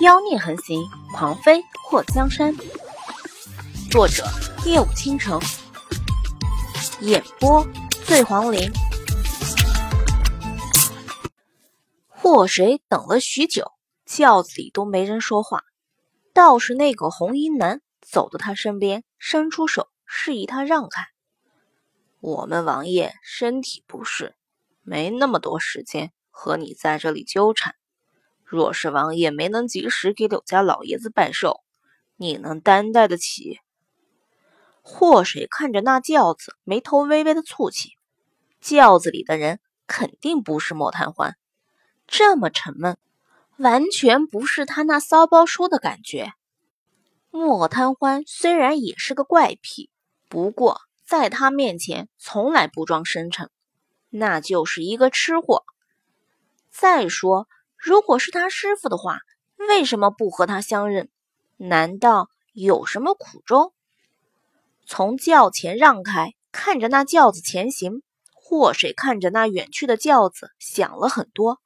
妖孽横行，狂妃祸江山。作者：夜舞倾城，演播：醉黄林。祸水等了许久，轿子里都没人说话，倒是那个红衣男走到他身边，伸出手示意他让开。我们王爷身体不适，没那么多时间和你在这里纠缠。若是王爷没能及时给柳家老爷子拜寿，你能担待得起？祸水看着那轿子，眉头微微的蹙起。轿子里的人肯定不是莫贪欢，这么沉闷，完全不是他那骚包说的感觉。莫贪欢虽然也是个怪癖，不过在他面前从来不装深沉，那就是一个吃货。再说。如果是他师傅的话，为什么不和他相认？难道有什么苦衷？从轿前让开，看着那轿子前行。祸水看着那远去的轿子，想了很多。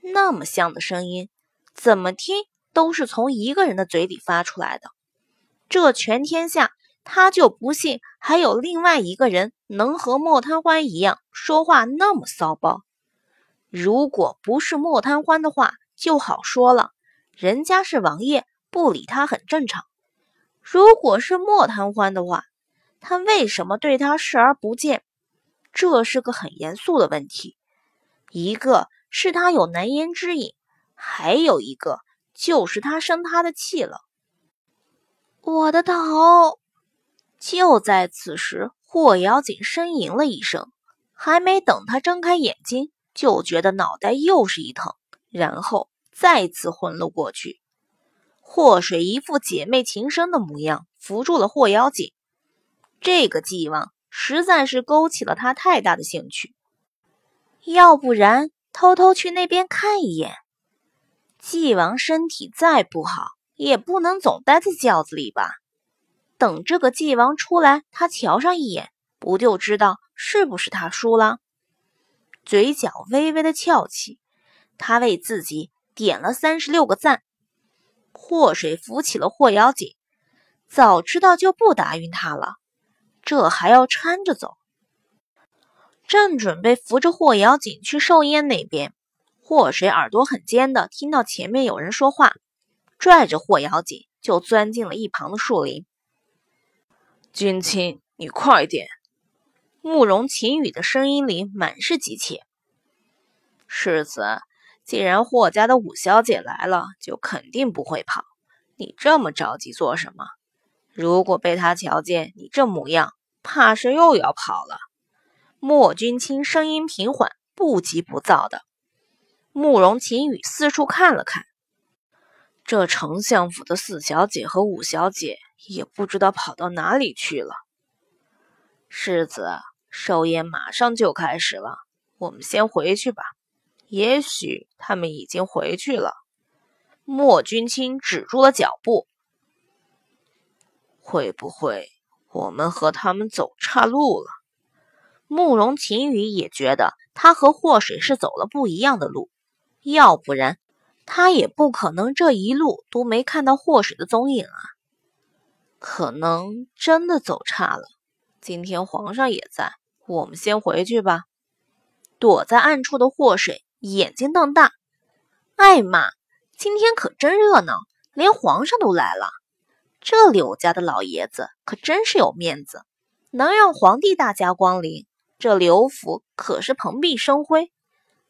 那么像的声音，怎么听都是从一个人的嘴里发出来的。这全天下，他就不信还有另外一个人能和莫贪欢一样说话那么骚包。如果不是莫贪欢的话，就好说了，人家是王爷，不理他很正常。如果是莫贪欢的话，他为什么对他视而不见？这是个很严肃的问题。一个是他有难言之隐，还有一个就是他生他的气了。我的头！就在此时，霍瑶锦呻吟了一声，还没等他睁开眼睛。就觉得脑袋又是一疼，然后再次昏了过去。祸水一副姐妹情深的模样，扶住了霍妖精。这个计王实在是勾起了他太大的兴趣。要不然偷偷去那边看一眼。纪王身体再不好，也不能总待在轿子里吧？等这个纪王出来，他瞧上一眼，不就知道是不是他输了？嘴角微微的翘起，他为自己点了三十六个赞。祸水扶起了霍瑶锦，早知道就不答应他了，这还要搀着走。正准备扶着霍瑶锦去寿宴那边，祸水耳朵很尖的听到前面有人说话，拽着霍瑶锦就钻进了一旁的树林。君亲，你快点！慕容秦羽的声音里满是急切。世子，既然霍家的五小姐来了，就肯定不会跑。你这么着急做什么？如果被他瞧见你这模样，怕是又要跑了。莫君清声音平缓，不急不躁的。慕容秦羽四处看了看，这丞相府的四小姐和五小姐也不知道跑到哪里去了。世子。寿宴马上就开始了，我们先回去吧。也许他们已经回去了。莫君清止住了脚步。会不会我们和他们走岔路了？慕容秦羽也觉得他和祸水是走了不一样的路，要不然他也不可能这一路都没看到祸水的踪影啊。可能真的走岔了。今天皇上也在。我们先回去吧。躲在暗处的祸水眼睛瞪大，艾玛，今天可真热闹，连皇上都来了。这柳家的老爷子可真是有面子，能让皇帝大驾光临，这柳府可是蓬荜生辉。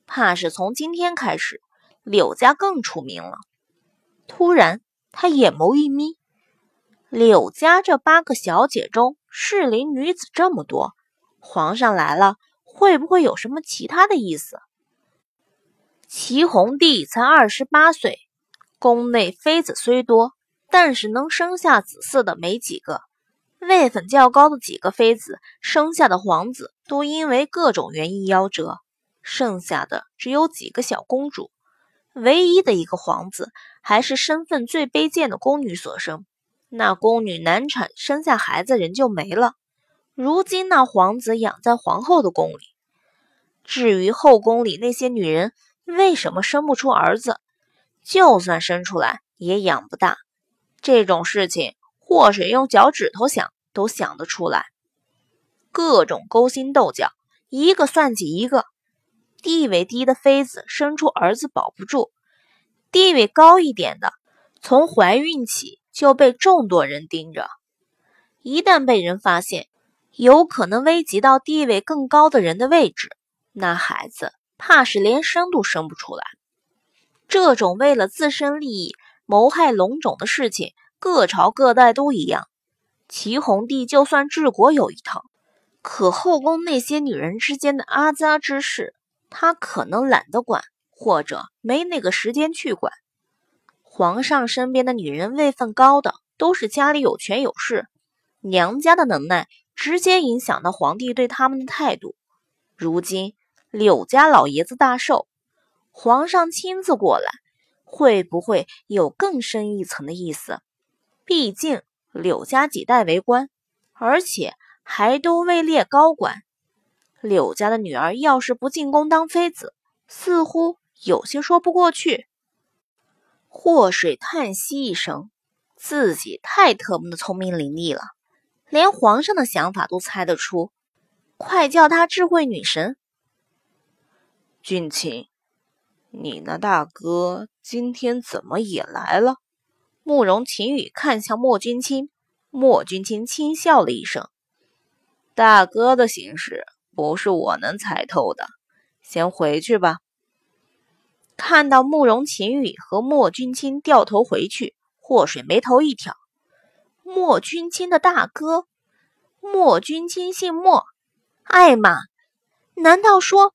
怕是从今天开始，柳家更出名了。突然，他眼眸一眯，柳家这八个小姐中，适龄女子这么多。皇上来了，会不会有什么其他的意思？齐弘帝才二十八岁，宫内妃子虽多，但是能生下子嗣的没几个。位分较高的几个妃子生下的皇子，都因为各种原因夭折，剩下的只有几个小公主。唯一的一个皇子，还是身份最卑贱的宫女所生。那宫女难产，生下孩子人就没了。如今那皇子养在皇后的宫里，至于后宫里那些女人为什么生不出儿子，就算生出来也养不大。这种事情，祸水用脚趾头想都想得出来。各种勾心斗角，一个算计一个。地位低的妃子生出儿子保不住，地位高一点的，从怀孕起就被众多人盯着。一旦被人发现，有可能危及到地位更高的人的位置，那孩子怕是连生都生不出来。这种为了自身利益谋害龙种的事情，各朝各代都一样。齐弘帝就算治国有一套。可后宫那些女人之间的阿扎之事，他可能懒得管，或者没那个时间去管。皇上身边的女人位分高的，都是家里有权有势，娘家的能耐直接影响到皇帝对他们的态度。如今柳家老爷子大寿，皇上亲自过来，会不会有更深一层的意思？毕竟柳家几代为官，而且。还都位列高官，柳家的女儿要是不进宫当妃子，似乎有些说不过去。祸水叹息一声，自己太特么的聪明伶俐了，连皇上的想法都猜得出。快叫她智慧女神！俊卿，你那大哥今天怎么也来了？慕容晴雨看向莫君卿，莫君卿轻笑了一声。大哥的行事不是我能猜透的，先回去吧。看到慕容秦羽和莫君卿掉头回去，祸水眉头一挑。莫君卿的大哥，莫君卿姓莫，艾玛，难道说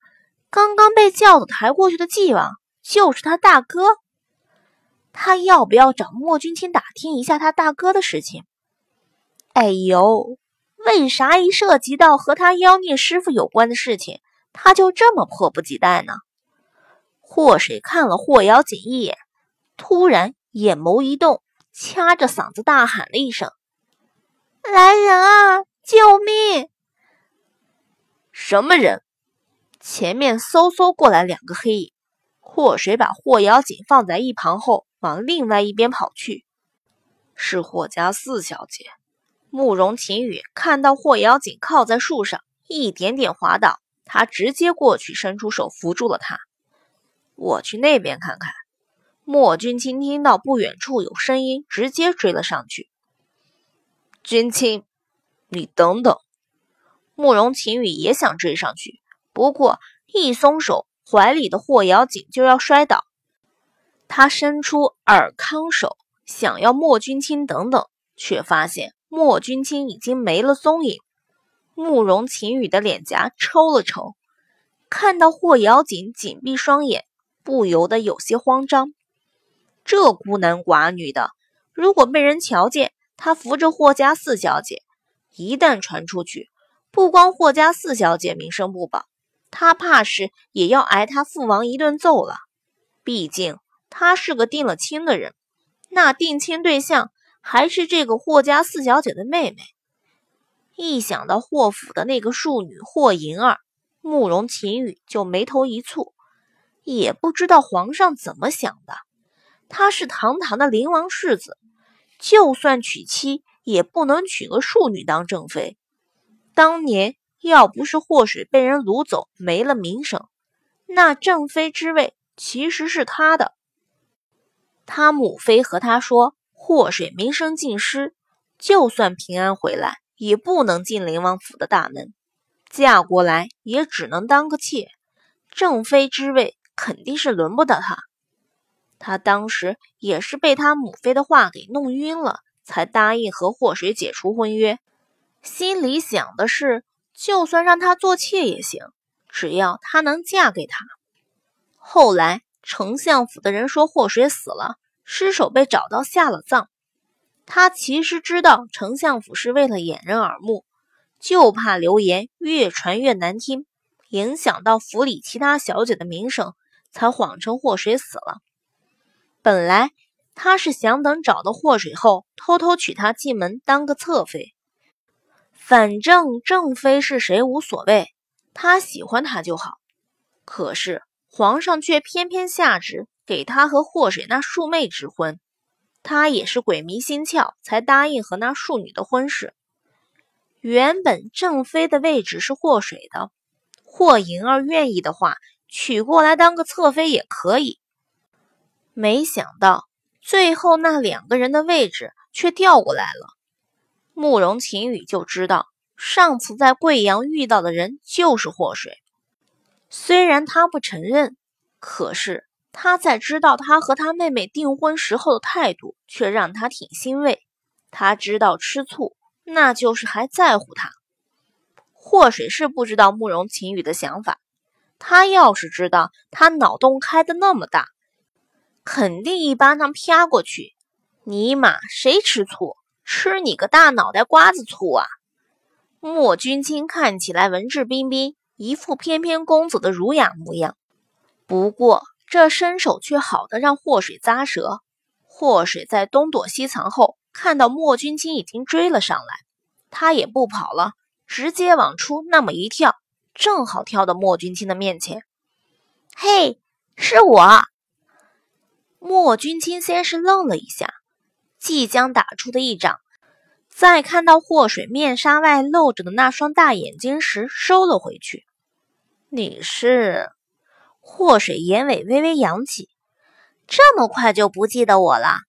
刚刚被轿子抬过去的纪王就是他大哥？他要不要找莫君卿打听一下他大哥的事情？哎呦！为啥一涉及到和他妖孽师傅有关的事情，他就这么迫不及待呢？霍水看了霍瑶锦一眼，突然眼眸一动，掐着嗓子大喊了一声：“来人啊！救命！”什么人？前面嗖嗖过来两个黑影。祸水把霍瑶锦放在一旁后，往另外一边跑去。是霍家四小姐。慕容晴雨看到霍瑶锦靠在树上，一点点滑倒，他直接过去，伸出手扶住了他。我去那边看看。莫君清听到不远处有声音，直接追了上去。君清，你等等！慕容晴雨也想追上去，不过一松手，怀里的霍瑶锦就要摔倒。他伸出尔康手，想要莫君清等等，却发现。莫君清已经没了踪影，慕容晴雨的脸颊抽了抽，看到霍瑶锦紧闭双眼，不由得有些慌张。这孤男寡女的，如果被人瞧见，他扶着霍家四小姐，一旦传出去，不光霍家四小姐名声不保，他怕是也要挨他父王一顿揍了。毕竟他是个定了亲的人，那定亲对象。还是这个霍家四小姐的妹妹。一想到霍府的那个庶女霍银儿，慕容晴雨就眉头一蹙。也不知道皇上怎么想的，他是堂堂的灵王世子，就算娶妻，也不能娶个庶女当正妃。当年要不是祸水被人掳走，没了名声，那正妃之位其实是他的。他母妃和他说。祸水名声尽失，就算平安回来，也不能进灵王府的大门。嫁过来也只能当个妾，正妃之位肯定是轮不到她。她当时也是被他母妃的话给弄晕了，才答应和祸水解除婚约。心里想的是，就算让她做妾也行，只要她能嫁给他。后来丞相府的人说祸水死了。尸首被找到，下了葬。他其实知道丞相府是为了掩人耳目，就怕流言越传越难听，影响到府里其他小姐的名声，才谎称祸水死了。本来他是想等找到祸水后，偷偷娶她进门当个侧妃，反正正妃是谁无所谓，他喜欢她就好。可是皇上却偏偏下旨给他和祸水那庶妹之婚，他也是鬼迷心窍，才答应和那庶女的婚事。原本正妃的位置是祸水的，霍银儿愿意的话，娶过来当个侧妃也可以。没想到最后那两个人的位置却调过来了。慕容晴雨就知道，上次在贵阳遇到的人就是祸水。虽然他不承认，可是他在知道他和他妹妹订婚时候的态度，却让他挺欣慰。他知道吃醋，那就是还在乎他。祸水是不知道慕容晴雨的想法，他要是知道，他脑洞开的那么大，肯定一巴掌啪过去。尼玛，谁吃醋？吃你个大脑袋瓜子醋啊！莫君清看起来文质彬彬。一副翩翩公子的儒雅模样，不过这身手却好的让祸水咂舌。祸水在东躲西藏后，看到莫君清已经追了上来，他也不跑了，直接往出那么一跳，正好跳到莫君清的面前。嘿，是我！莫君清先是愣了一下，即将打出的一掌。在看到祸水面纱外露着的那双大眼睛时，收了回去。你是祸水，眼尾微微扬起，这么快就不记得我了？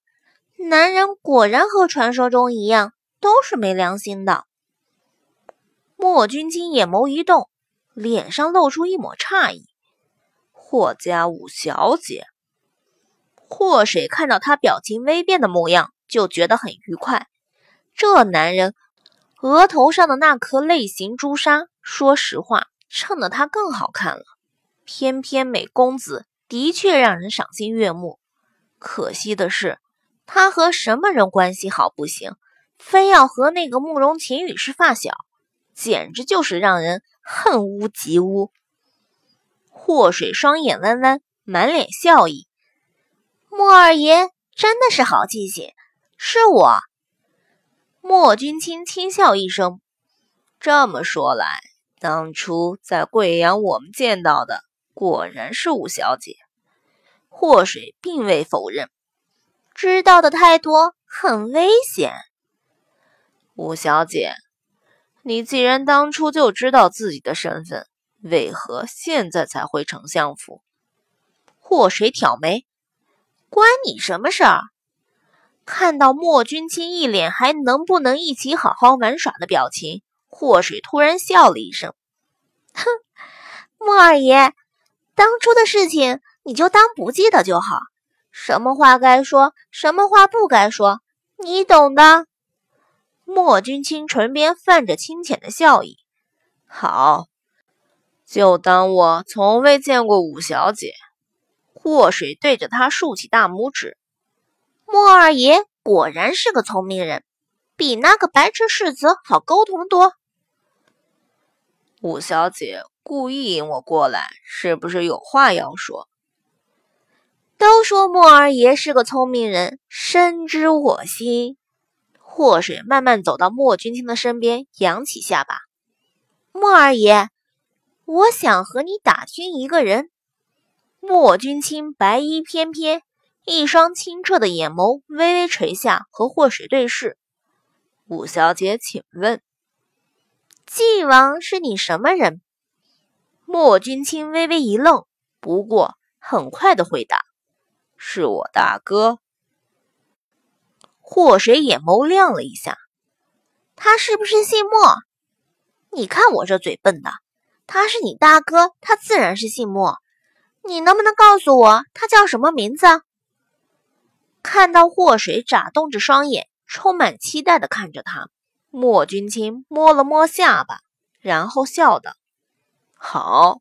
男人果然和传说中一样，都是没良心的。莫君清眼眸一动，脸上露出一抹诧异。霍家五小姐，祸水看到他表情微变的模样，就觉得很愉快。这男人额头上的那颗泪形朱砂，说实话，衬得他更好看了。翩翩美公子的确让人赏心悦目，可惜的是，他和什么人关系好不行，非要和那个慕容晴雨是发小，简直就是让人恨屋及乌。祸水双眼弯弯，满脸笑意：“莫二爷真的是好记性，是我。”莫君清轻笑一声，这么说来，当初在贵阳我们见到的果然是五小姐。祸水并未否认，知道的太多很危险。五小姐，你既然当初就知道自己的身份，为何现在才回丞相府？祸水挑眉，关你什么事儿？看到莫君清一脸还能不能一起好好玩耍的表情，祸水突然笑了一声：“哼，莫二爷，当初的事情你就当不记得就好。什么话该说，什么话不该说，你懂的。”莫君清唇边泛着清浅的笑意：“好，就当我从未见过五小姐。”祸水对着他竖起大拇指。莫二爷果然是个聪明人，比那个白痴世子好沟通多。五小姐故意引我过来，是不是有话要说？都说莫二爷是个聪明人，深知我心。祸水慢慢走到莫君清的身边，扬起下巴：“莫二爷，我想和你打听一个人。”莫君清白衣翩翩。一双清澈的眼眸微微垂下，和祸水对视。五小姐，请问，晋王是你什么人？莫君清微微一愣，不过很快的回答：“是我大哥。”祸水眼眸亮了一下，他是不是姓莫？你看我这嘴笨的，他是你大哥，他自然是姓莫。你能不能告诉我他叫什么名字？看到祸水眨动着双眼，充满期待的看着他，莫君清摸了摸下巴，然后笑道：“好，